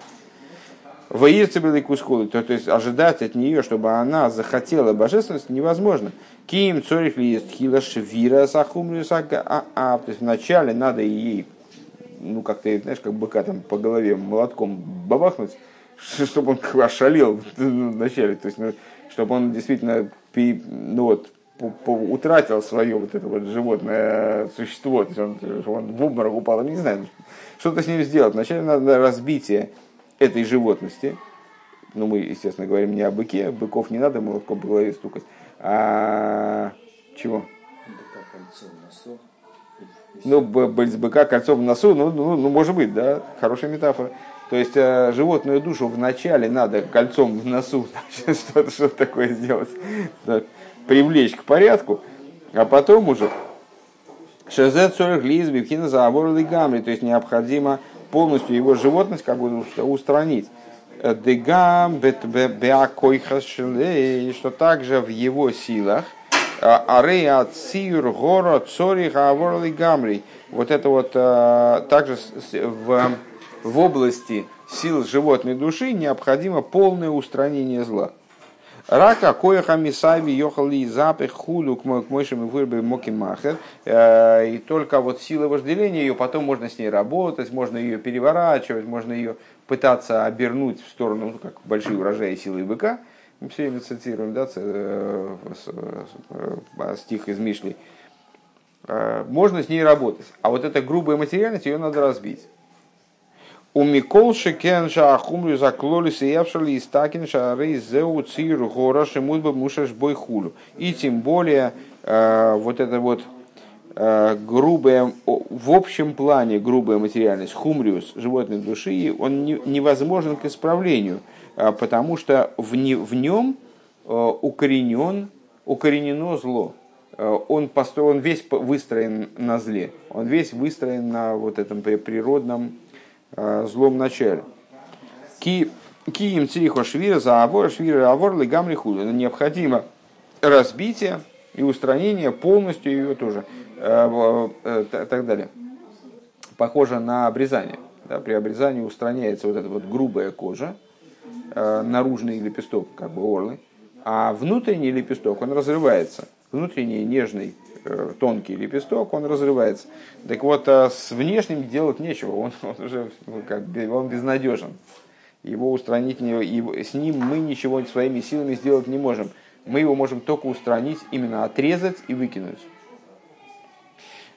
Воирцы были кускулы, то, то есть ожидать от нее, чтобы она захотела божественность, невозможно. Ким цорих ли есть хила швира сахумлюсака, а, а, то есть вначале надо ей, ну как-то, знаешь, как быка там по голове молотком бабахнуть, [LAUGHS] чтобы он ошалел [LAUGHS] вначале, то есть, ну, чтобы он действительно ну, вот, утратил свое вот это вот животное существо, то есть он, он в обморок упал, не знаю, что-то с ним сделать. Вначале надо разбитие этой животности, ну, мы, естественно, говорим не о быке, быков не надо молотком по голове стукать, а чего? Ну, с быка кольцом в носу, ну, ну, ну, может быть, да, хорошая метафора. То есть э, животную душу вначале надо кольцом в носу [LAUGHS] что-то что такое сделать, привлечь к порядку, а потом уже шезет сорок лиз бифхина заабор гамри, то есть необходимо полностью его животность как бы устранить. Дегам что также в его силах а, Арея Цир Гора Цори Гаворли Гамри. Вот это вот э, также в в области сил животной души необходимо полное устранение зла. Рака коеха мисави ехали запах худу к мойшим и вырбе моки махер. Э, и только вот сила вожделения, ее потом можно с ней работать, можно ее переворачивать, можно ее пытаться обернуть в сторону, ну, как большие урожаи силы быка. Мы все время цитируем да, э, э, стих из Мишли. Можно с ней работать. А вот эта грубая материальность, ее надо разбить. У Микол Шекен Шахумрю заклоли сиявшали из Такин Шары Зеу Циру Гора Шимудба Мушаш Бойхулю. И тем более вот это вот э, грубая, в общем плане грубая материальность, хумриус животной души, он не, невозможен к исправлению, э, потому что в, не, в нем э, укоренен, укоренено зло. Он, построен, весь выстроен на зле, он весь выстроен на вот этом природном злом начале. Ки им цирихо швира за авор, швира авор легамри худу. Необходимо разбитие и устранение полностью ее тоже. Э, э, так далее. Похоже на обрезание. При обрезании устраняется вот эта вот грубая кожа, э, наружный лепесток, как бы орлы, а внутренний лепесток, он разрывается. Внутренний нежный Э, тонкий лепесток, он разрывается. Так вот, а с внешним делать нечего, он, он уже ну, как, он безнадежен. Его устранить, не, его, с ним мы ничего своими силами сделать не можем. Мы его можем только устранить, именно отрезать и выкинуть.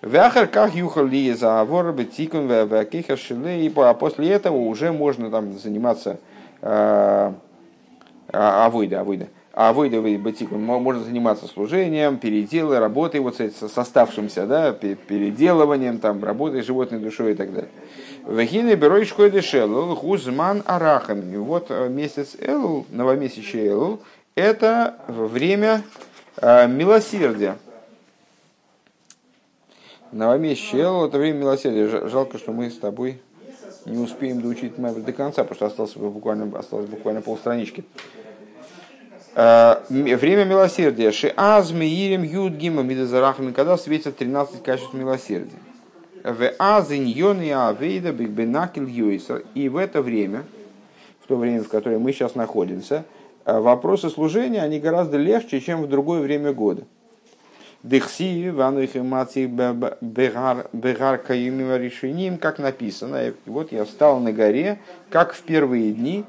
Вяхар как юхали за ворбы тикун а после этого уже можно там заниматься э, авойда, авойда а выдавый батикун может заниматься служением, переделой, работой вот с оставшимся, да, переделыванием, там, работой животной душой и так далее. Вахины берой шкой дешел, хузман арахами. Вот э, месяц Элул, новомесячный Элул, это время э, милосердия. Новомесячный Элул это время милосердия. Жалко, что мы с тобой не успеем доучить Мавр до конца, потому что осталось буквально, осталось буквально полстранички. Время милосердия. Шиаз миирим юд гима мидазарахами, когда светят 13 качеств милосердия. В азиньон и авейда бигбенакил юисер. И в это время, в то время, в которое мы сейчас находимся, вопросы служения, они гораздо легче, чем в другое время года. Дехси, вануих эмаций бегар каюмим решением, как написано. Вот я встал на горе, как в первые дни,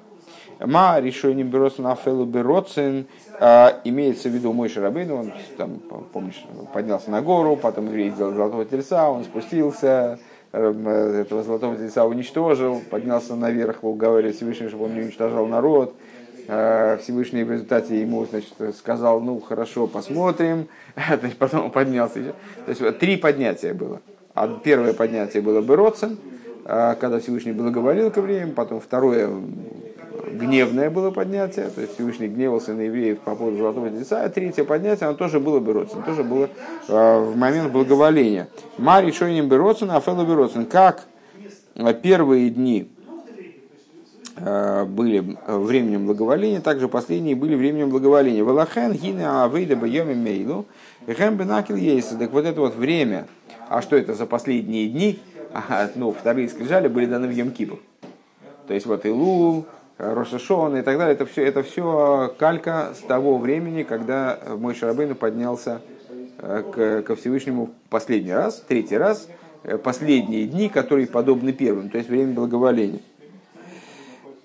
Ма решением берется на фелу бероцин, а, имеется в виду мой Шарабейн, он там, помнишь, поднялся на гору, потом видел золотого тельца, он спустился, этого золотого тельца уничтожил, поднялся наверх, уговаривает Всевышний, чтобы он не уничтожал народ. А, Всевышний в результате ему значит, сказал, ну хорошо, посмотрим, [LAUGHS] потом он поднялся. То есть три поднятия было. Первое поднятие было Бероцин, а, когда Всевышний благоволил к евреям, потом второе гневное было поднятие, то есть Всевышний гневался на евреев по поводу золотого тельца, а третье поднятие, оно тоже было Бероцин, тоже было э, в момент благоволения. Мари Шойним Бероцин, Афела Бероцин, как первые дни э, были временем благоволения, также последние были временем благоволения. Валахен гина авейда байоми мейлу, хэм бенакил есть. Так вот это вот время, а что это за последние дни? Ну, вторые скрижали были даны в Йом-Кипур. То есть вот Илул, Рошашон и так далее, это все, это все калька с того времени, когда мой Шарабейну поднялся э, к, ко Всевышнему последний раз, третий раз, э, последние дни, которые подобны первым, то есть время благоволения.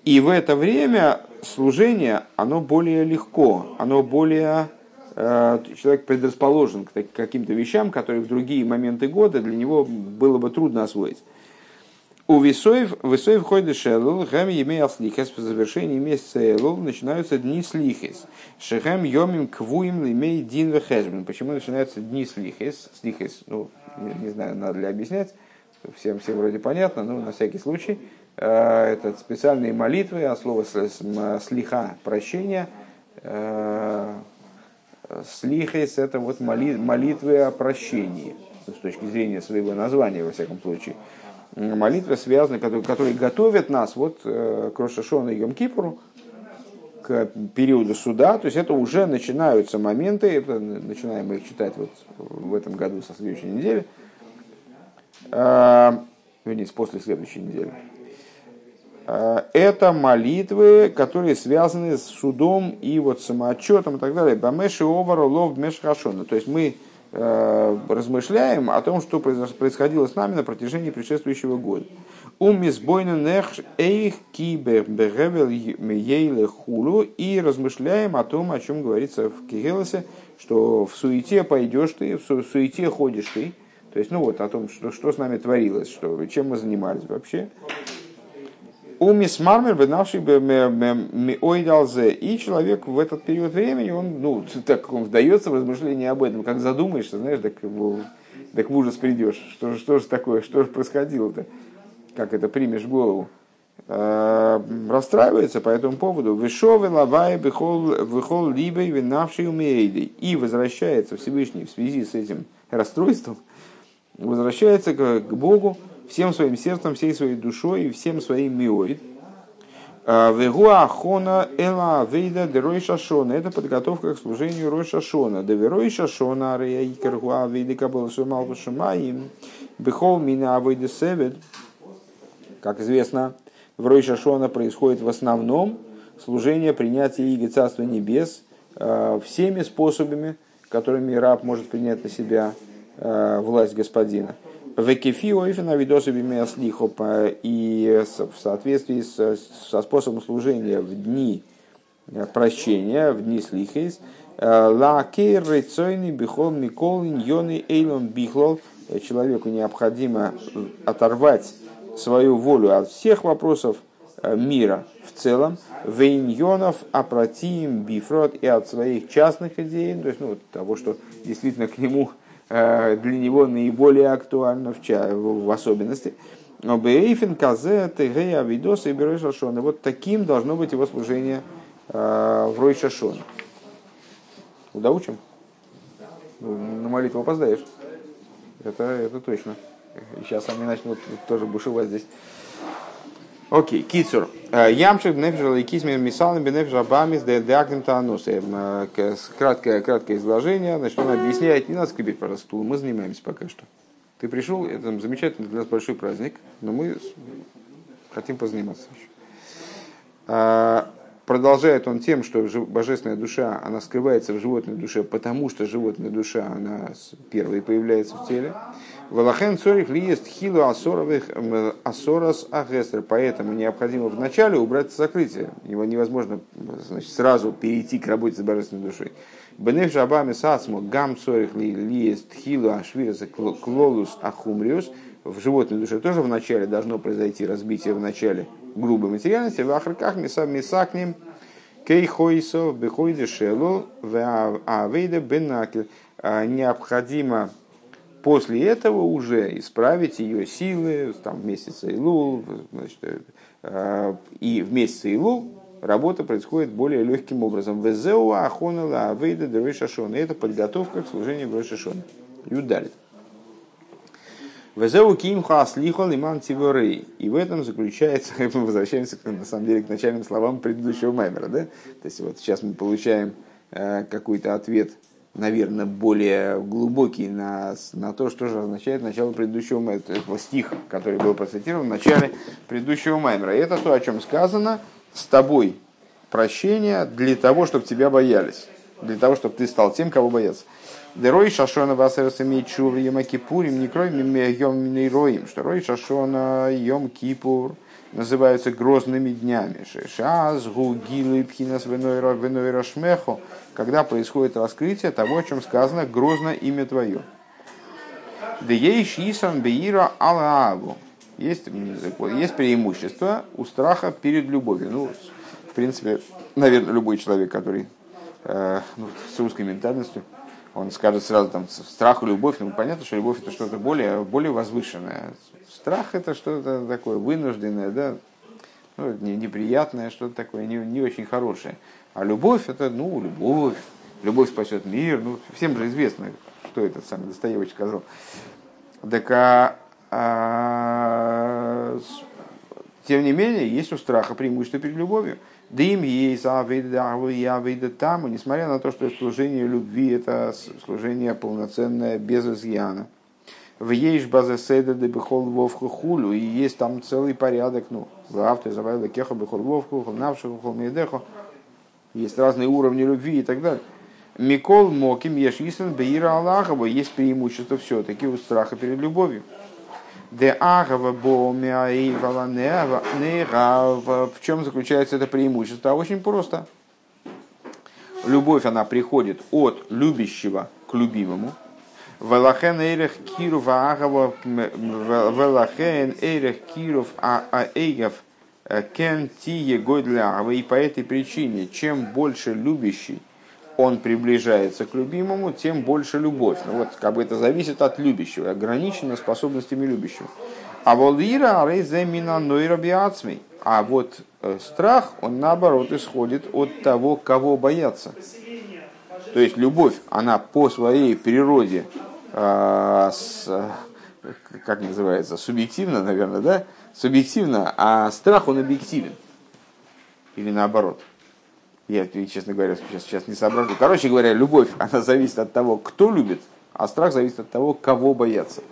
И в это время служение, оно более легко, оно более... Э, человек предрасположен к каким-то вещам, которые в другие моменты года для него было бы трудно освоить. У весоев, весоев ходит шелул, гэм емей слихес, по завершении месяца Элул начинаются дни слихес. Шехем йомим квуим лимей дин вехежбен. Почему начинаются дни слихес? Слихес, ну, не, не знаю, надо ли объяснять, всем, всем вроде понятно, но на всякий случай. Э, это специальные молитвы, а слово слиха – прощение. Э, слихес – это вот молитвы о прощении, с точки зрения своего названия, во всяком случае молитвы связаны, которые, которые готовят нас вот э, к Рошашону и Йом Кипуру, к периоду суда, то есть это уже начинаются моменты, начинаем мы их читать вот в этом году со следующей недели, э, вернее, после следующей недели. Э, это молитвы, которые связаны с судом и вот самоотчетом и так далее. Бамеши овара лов мешхашона. То есть мы размышляем о том, что происходило с нами на протяжении предшествующего года. хулу и размышляем о том, о чем говорится в Кигелосе, что в суете пойдешь ты, в суете ходишь ты. То есть, ну вот, о том, что, что с нами творилось, что, чем мы занимались вообще. Умис мармер, бенавший ойдалзе. И человек в этот период времени, он, ну, так он вдается в размышления об этом, как задумаешься, знаешь, так, так в ужас придешь. Что же, что же такое, что же происходило-то? Как это примешь в голову? А, расстраивается по этому поводу. Вышовы лавай выхол либой винавший умейдой. И возвращается Всевышний в связи с этим расстройством, возвращается к Богу, всем своим сердцем, всей своей душой и всем своим миоид. А, Вегуа хона эла вейда дерой шашона. Это подготовка к служению рой шашона. Деверой шашона арея икергуа вейда кабал шумал шумаим. Бехол мина авойда севет. Как известно, в рой шашона происходит в основном служение принятия Иго Царства Небес а, всеми способами, которыми раб может принять на себя а, власть господина. Векефи ойфена видосы слихоп и в соответствии с, со способом служения в дни э, прощения, в дни слихейс, э, лакер рейцойный бихол микол йоны эйлон бихлол, э, человеку необходимо оторвать свою волю от всех вопросов мира в целом, вейньонов, апротием, бифрод и от своих частных идей, то есть ну, того, что действительно к нему Э, для него наиболее актуально в, ча, в, особенности. Но Бейфин, Казе, Тегея, Авидос и Берой Шашона. Вот таким должно быть его служение э, в Рой Шашона. Удоучим? Ну, на молитву опоздаешь. Это, это точно. Сейчас они начнут тоже бушевать здесь. Окей, кицур. Ямшик бнефжа лейкизме мисалным бнефжа бамис де деактим таанус. Краткое, краткое изложение. Значит, он объясняет, не надо скрипеть, пожалуйста, стул, мы занимаемся пока что. Ты пришел, это замечательный для нас большой праздник, но мы хотим позаниматься еще. Продолжает он тем, что божественная душа, она скрывается в животной душе, потому что животная душа, она первой появляется в теле. Валахен цорих ли есть хилу асоровых асорас агестер. Поэтому необходимо вначале убрать сокрытие. Его невозможно значит, сразу перейти к работе с божественной душой. Бенеф жабами сацму гам цорих ли есть хилу ашвираса клолус ахумриус. В животной душе тоже вначале должно произойти разбитие начале грубой материальности. В ахраках мисакнем кейхойсов бехойде шелу в авейде бенакель. Необходимо после этого уже исправить ее силы, там, в месяц Илул, значит, э, и в месяц Илул работа происходит более легким образом. Везеу ахонала авейда дройшашон. Это подготовка к служению дройшашон. Юдалит. Везеу кимха аслихо лиман тиворей. И в этом заключается, [LAUGHS] мы возвращаемся на самом деле к начальным словам предыдущего маймера. Да? То есть вот сейчас мы получаем э, какой-то ответ наверное, более глубокий на, на то, что же означает начало предыдущего этого стиха, который был процитирован в начале предыдущего маймера. Это то, о чем сказано, с тобой прощение для того, чтобы тебя боялись, для того, чтобы ты стал тем, кого боятся. Дерой шашона васерас имеет чур ема кипурим, не крой йом роим, что рой шашона йом кипур называются грозными днями. Шаз гугилы пхинас венойра шмехо когда происходит раскрытие того, о чем сказано «грозно имя твое». Деейш Исан Беира Алааву. Есть, есть преимущество у страха перед любовью. Ну, в принципе, наверное, любой человек, который э, ну, с русской ментальностью, он скажет сразу там страх и любовь. Ну, понятно, что любовь это что-то более, более возвышенное. Страх это что-то такое вынужденное, да, ну, неприятное, что-то такое не, не очень хорошее. А любовь это, ну, любовь. Любовь спасет мир. Ну, всем же известно, что этот самый Достоевич сказал. Так, а, а, тем не менее, есть у страха преимущество перед любовью. Дым есть авида там, несмотря на то, что служение любви это служение полноценное, без изъяна. В ейш база седа де бихол вовху хулю, и есть там целый порядок, ну, в авто завайла кеха бихол вовху, навшу хол медеху, есть разные уровни любви и так далее. Микол Моким Ешисен Беира Аллахова есть преимущество все-таки у страха перед любовью. Де Агава В чем заключается это преимущество? Очень просто. Любовь, она приходит от любящего к любимому. Велахен эйрех киров агава, велахен эйрех киров а эйгав – Кен тие гойдлява. И по этой причине, чем больше любящий он приближается к любимому, тем больше любовь. Ну вот, как бы это зависит от любящего, ограничено способностями любящего. А волира рейземина нойра биацмей. А вот э, страх, он наоборот исходит от того, кого бояться. То есть любовь, она по своей природе, э, с, как называется, субъективно, наверное, да, субъективно, а страх он объективен. Или наоборот. Я, честно говоря, сейчас, сейчас не соображу. Короче говоря, любовь, она зависит от того, кто любит, а страх зависит от того, кого бояться.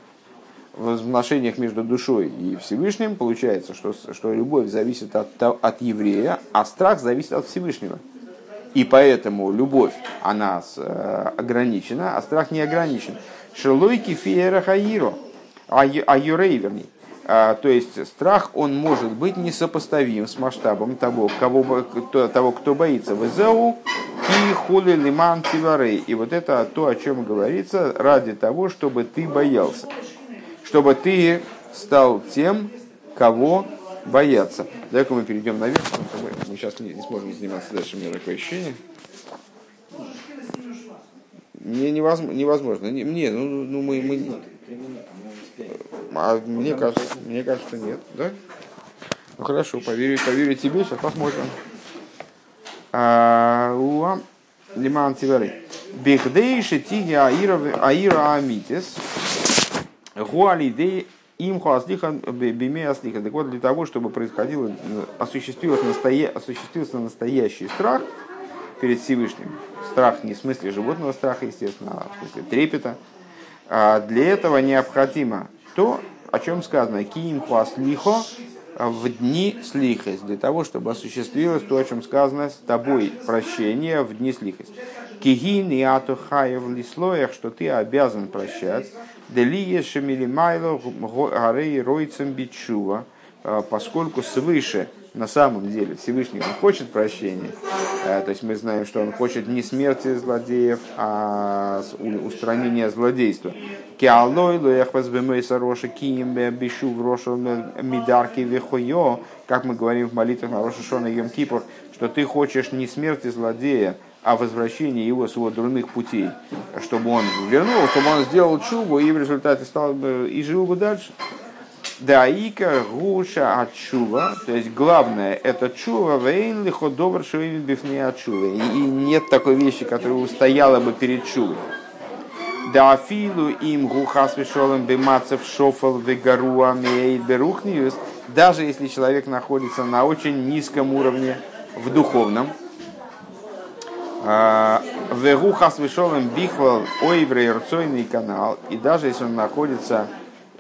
В отношениях между душой и Всевышним получается, что, что любовь зависит от, от еврея, а страх зависит от Всевышнего. И поэтому любовь, она э, ограничена, а страх не ограничен. Шелойки фиера хаиро, а юрей, вернее. А, то есть страх, он может быть несопоставим с масштабом того, кого, того кто боится. Везеу и хули лиман тиварей. И вот это то, о чем говорится, ради того, чтобы ты боялся. Чтобы ты стал тем, кого бояться. Давай-ка мы перейдем наверх, мы сейчас не, не сможем заниматься дальше, у меня такое ощущение. Не, невозможно, невозможно. Не, мне, ну, ну мы, мы, а мне кажется, мне кажется, нет, да? Ну хорошо, поверю, поверю тебе, сейчас посмотрим. А, Лиман Тивери. Бихдейши тиги аира амитис. Гуалидей им хуаслиха биме аслиха. Так вот, для того, чтобы происходило, осуществился, настоя, осуществился настоящий страх перед Всевышним, страх не в смысле животного страха, естественно, а в смысле трепета, а для этого необходимо то, о чем сказано, киим хуаслихо в дни слихость, для того, чтобы осуществилось то, о чем сказано, с тобой прощение в дни слихость. Кигин и атухаев лислоях, что ты обязан прощать, делие шемилимайло гарей ройцем бичува, а, поскольку свыше на самом деле Всевышний он хочет прощения, а, то есть мы знаем, что он хочет не смерти злодеев, а устранения злодейства. Как мы говорим в молитвах на Роша Шона Йом что ты хочешь не смерти злодея, а возвращение его с его дурных путей, чтобы он вернул, чтобы он сделал чубу и в результате стал бы и жил бы дальше. Да, ика гуша от чува, то есть главное это чува, вейн лихо добр шуин бифне от чува. И нет такой вещи, которая устояла бы перед чувой. Да афилу им гухас вишолем бимацев шофал вегаруа мейд берухниус, даже если человек находится на очень низком уровне в духовном, а, Вегухас вишолем бихвал ойврей рцойный канал, и даже если он находится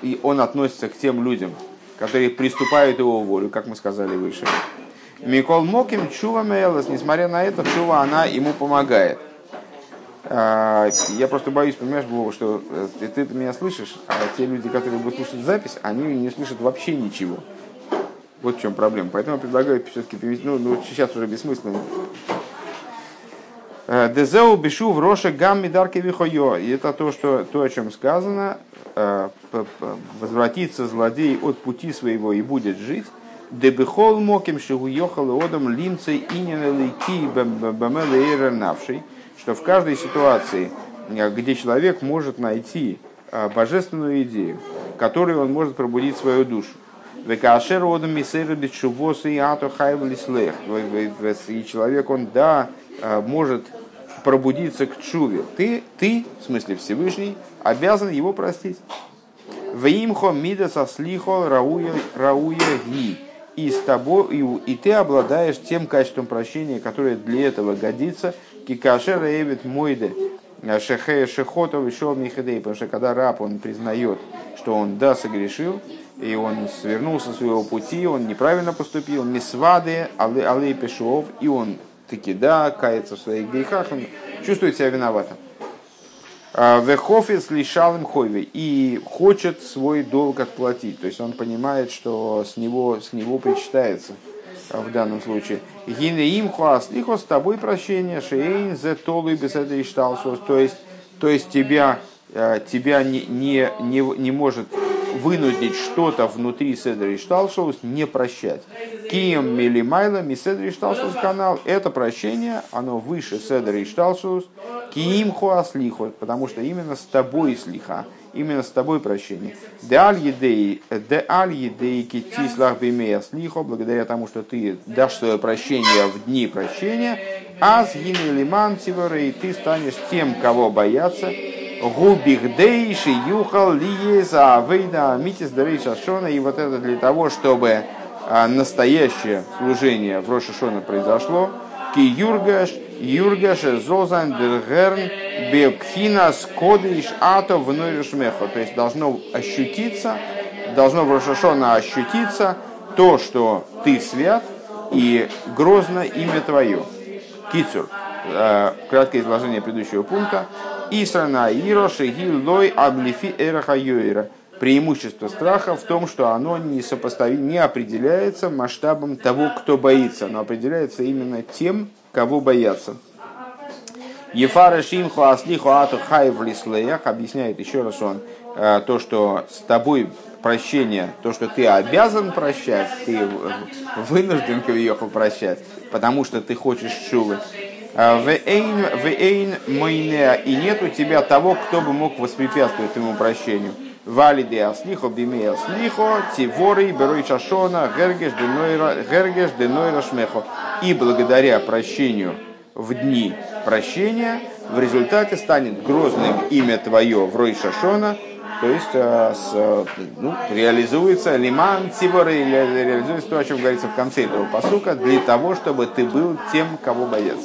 и он относится к тем людям, которые приступают его волю, как мы сказали выше. Микол Моким Чува Мелос, несмотря на это, Чува, она ему помогает. А, я просто боюсь, понимаешь, Вова, что э, ты, ты меня слышишь, а те люди, которые будут слушать запись, они не слышат вообще ничего. Вот в чем проблема. Поэтому я предлагаю все-таки перевести, ну, ну сейчас уже бессмысленно. Э, Дезеу бишу в роше гамми дарки вихойо. И это то, что, то, о чем сказано, Э, возвратится злодей от пути своего и будет жить, Дебихол моким шигуехал одам лимцей иненелики навший, что в каждой ситуации, э, где человек может найти божественную идею, которой он может пробудить свою душу. Векашер одам мисера битшувоса и ато хайвлислех. И человек, он, да, может пробудиться к чуве. Ты, ты, в смысле Всевышний, обязан его простить. Ваимхо мида сослихо рауя, рауя ги. И, с тобой, и, и ты обладаешь тем качеством прощения, которое для этого годится. Кикашер эвит мойде шехе шехотов еще михадей. Потому что когда раб, он признает, что он да, согрешил, и он свернулся с своего пути, он неправильно поступил, мисвады, алы, алы пешов, и он таки да, кается в своих грехах, он чувствует себя виноватым. А, Вехофис лишалым хойвей и хочет свой долг отплатить. То есть он понимает, что с него, с него причитается а, в данном случае. Гине им лихо с тобой прощение, шейн зе толуй без этой То есть, то есть тебя, тебя не, не, не, не может вынудить что-то внутри Седри Шталшоус не прощать. Кием Милимайла, Миседри Шталшоус канал, это прощение, оно выше Седри Шталшоус, Киим Хуаслихо, потому что именно с тобой слиха, именно с тобой прощение. Де аль едей, едей китислах бимея слихо, благодаря тому, что ты дашь свое прощение в дни прощения, а с лиман и ты станешь тем, кого бояться, Губихдейши юхал лиеза авейда митис дарей шашона. И вот это для того, чтобы а, настоящее служение в Рошашона произошло. Ки юргаш, юргаш зозан дергерн бепхина скодиш ато в То есть должно ощутиться, должно в Рошашона ощутиться то, что ты свят и грозно имя твое. Кицур. Э, краткое изложение предыдущего пункта. Исрана Иро Шегил Лой Аблифи Эраха Йойра. Преимущество страха в том, что оно не сопоставимо, не определяется масштабом того, кто боится, но определяется именно тем, кого боятся. Ефара Шимху Аслиху Ату Хайв Лислеях объясняет еще раз он э, то, что с тобой прощение, то, что ты обязан прощать, ты вынужден Кавиеху прощать, потому что ты хочешь шувы. А, Вейн мойнеа, и нет у тебя того, кто бы мог воспрепятствовать ему прощению. Валиде аслихо бимея аслихо, тиворы берой шашона, гергеш денойра шмехо. И благодаря прощению в дни прощения, в результате станет грозным имя твое в Рой Шашона, То есть э, с, ну, реализуется лиман тиборы, реализуется то, о чем говорится в конце этого посука, для того, чтобы ты был тем, кого боец.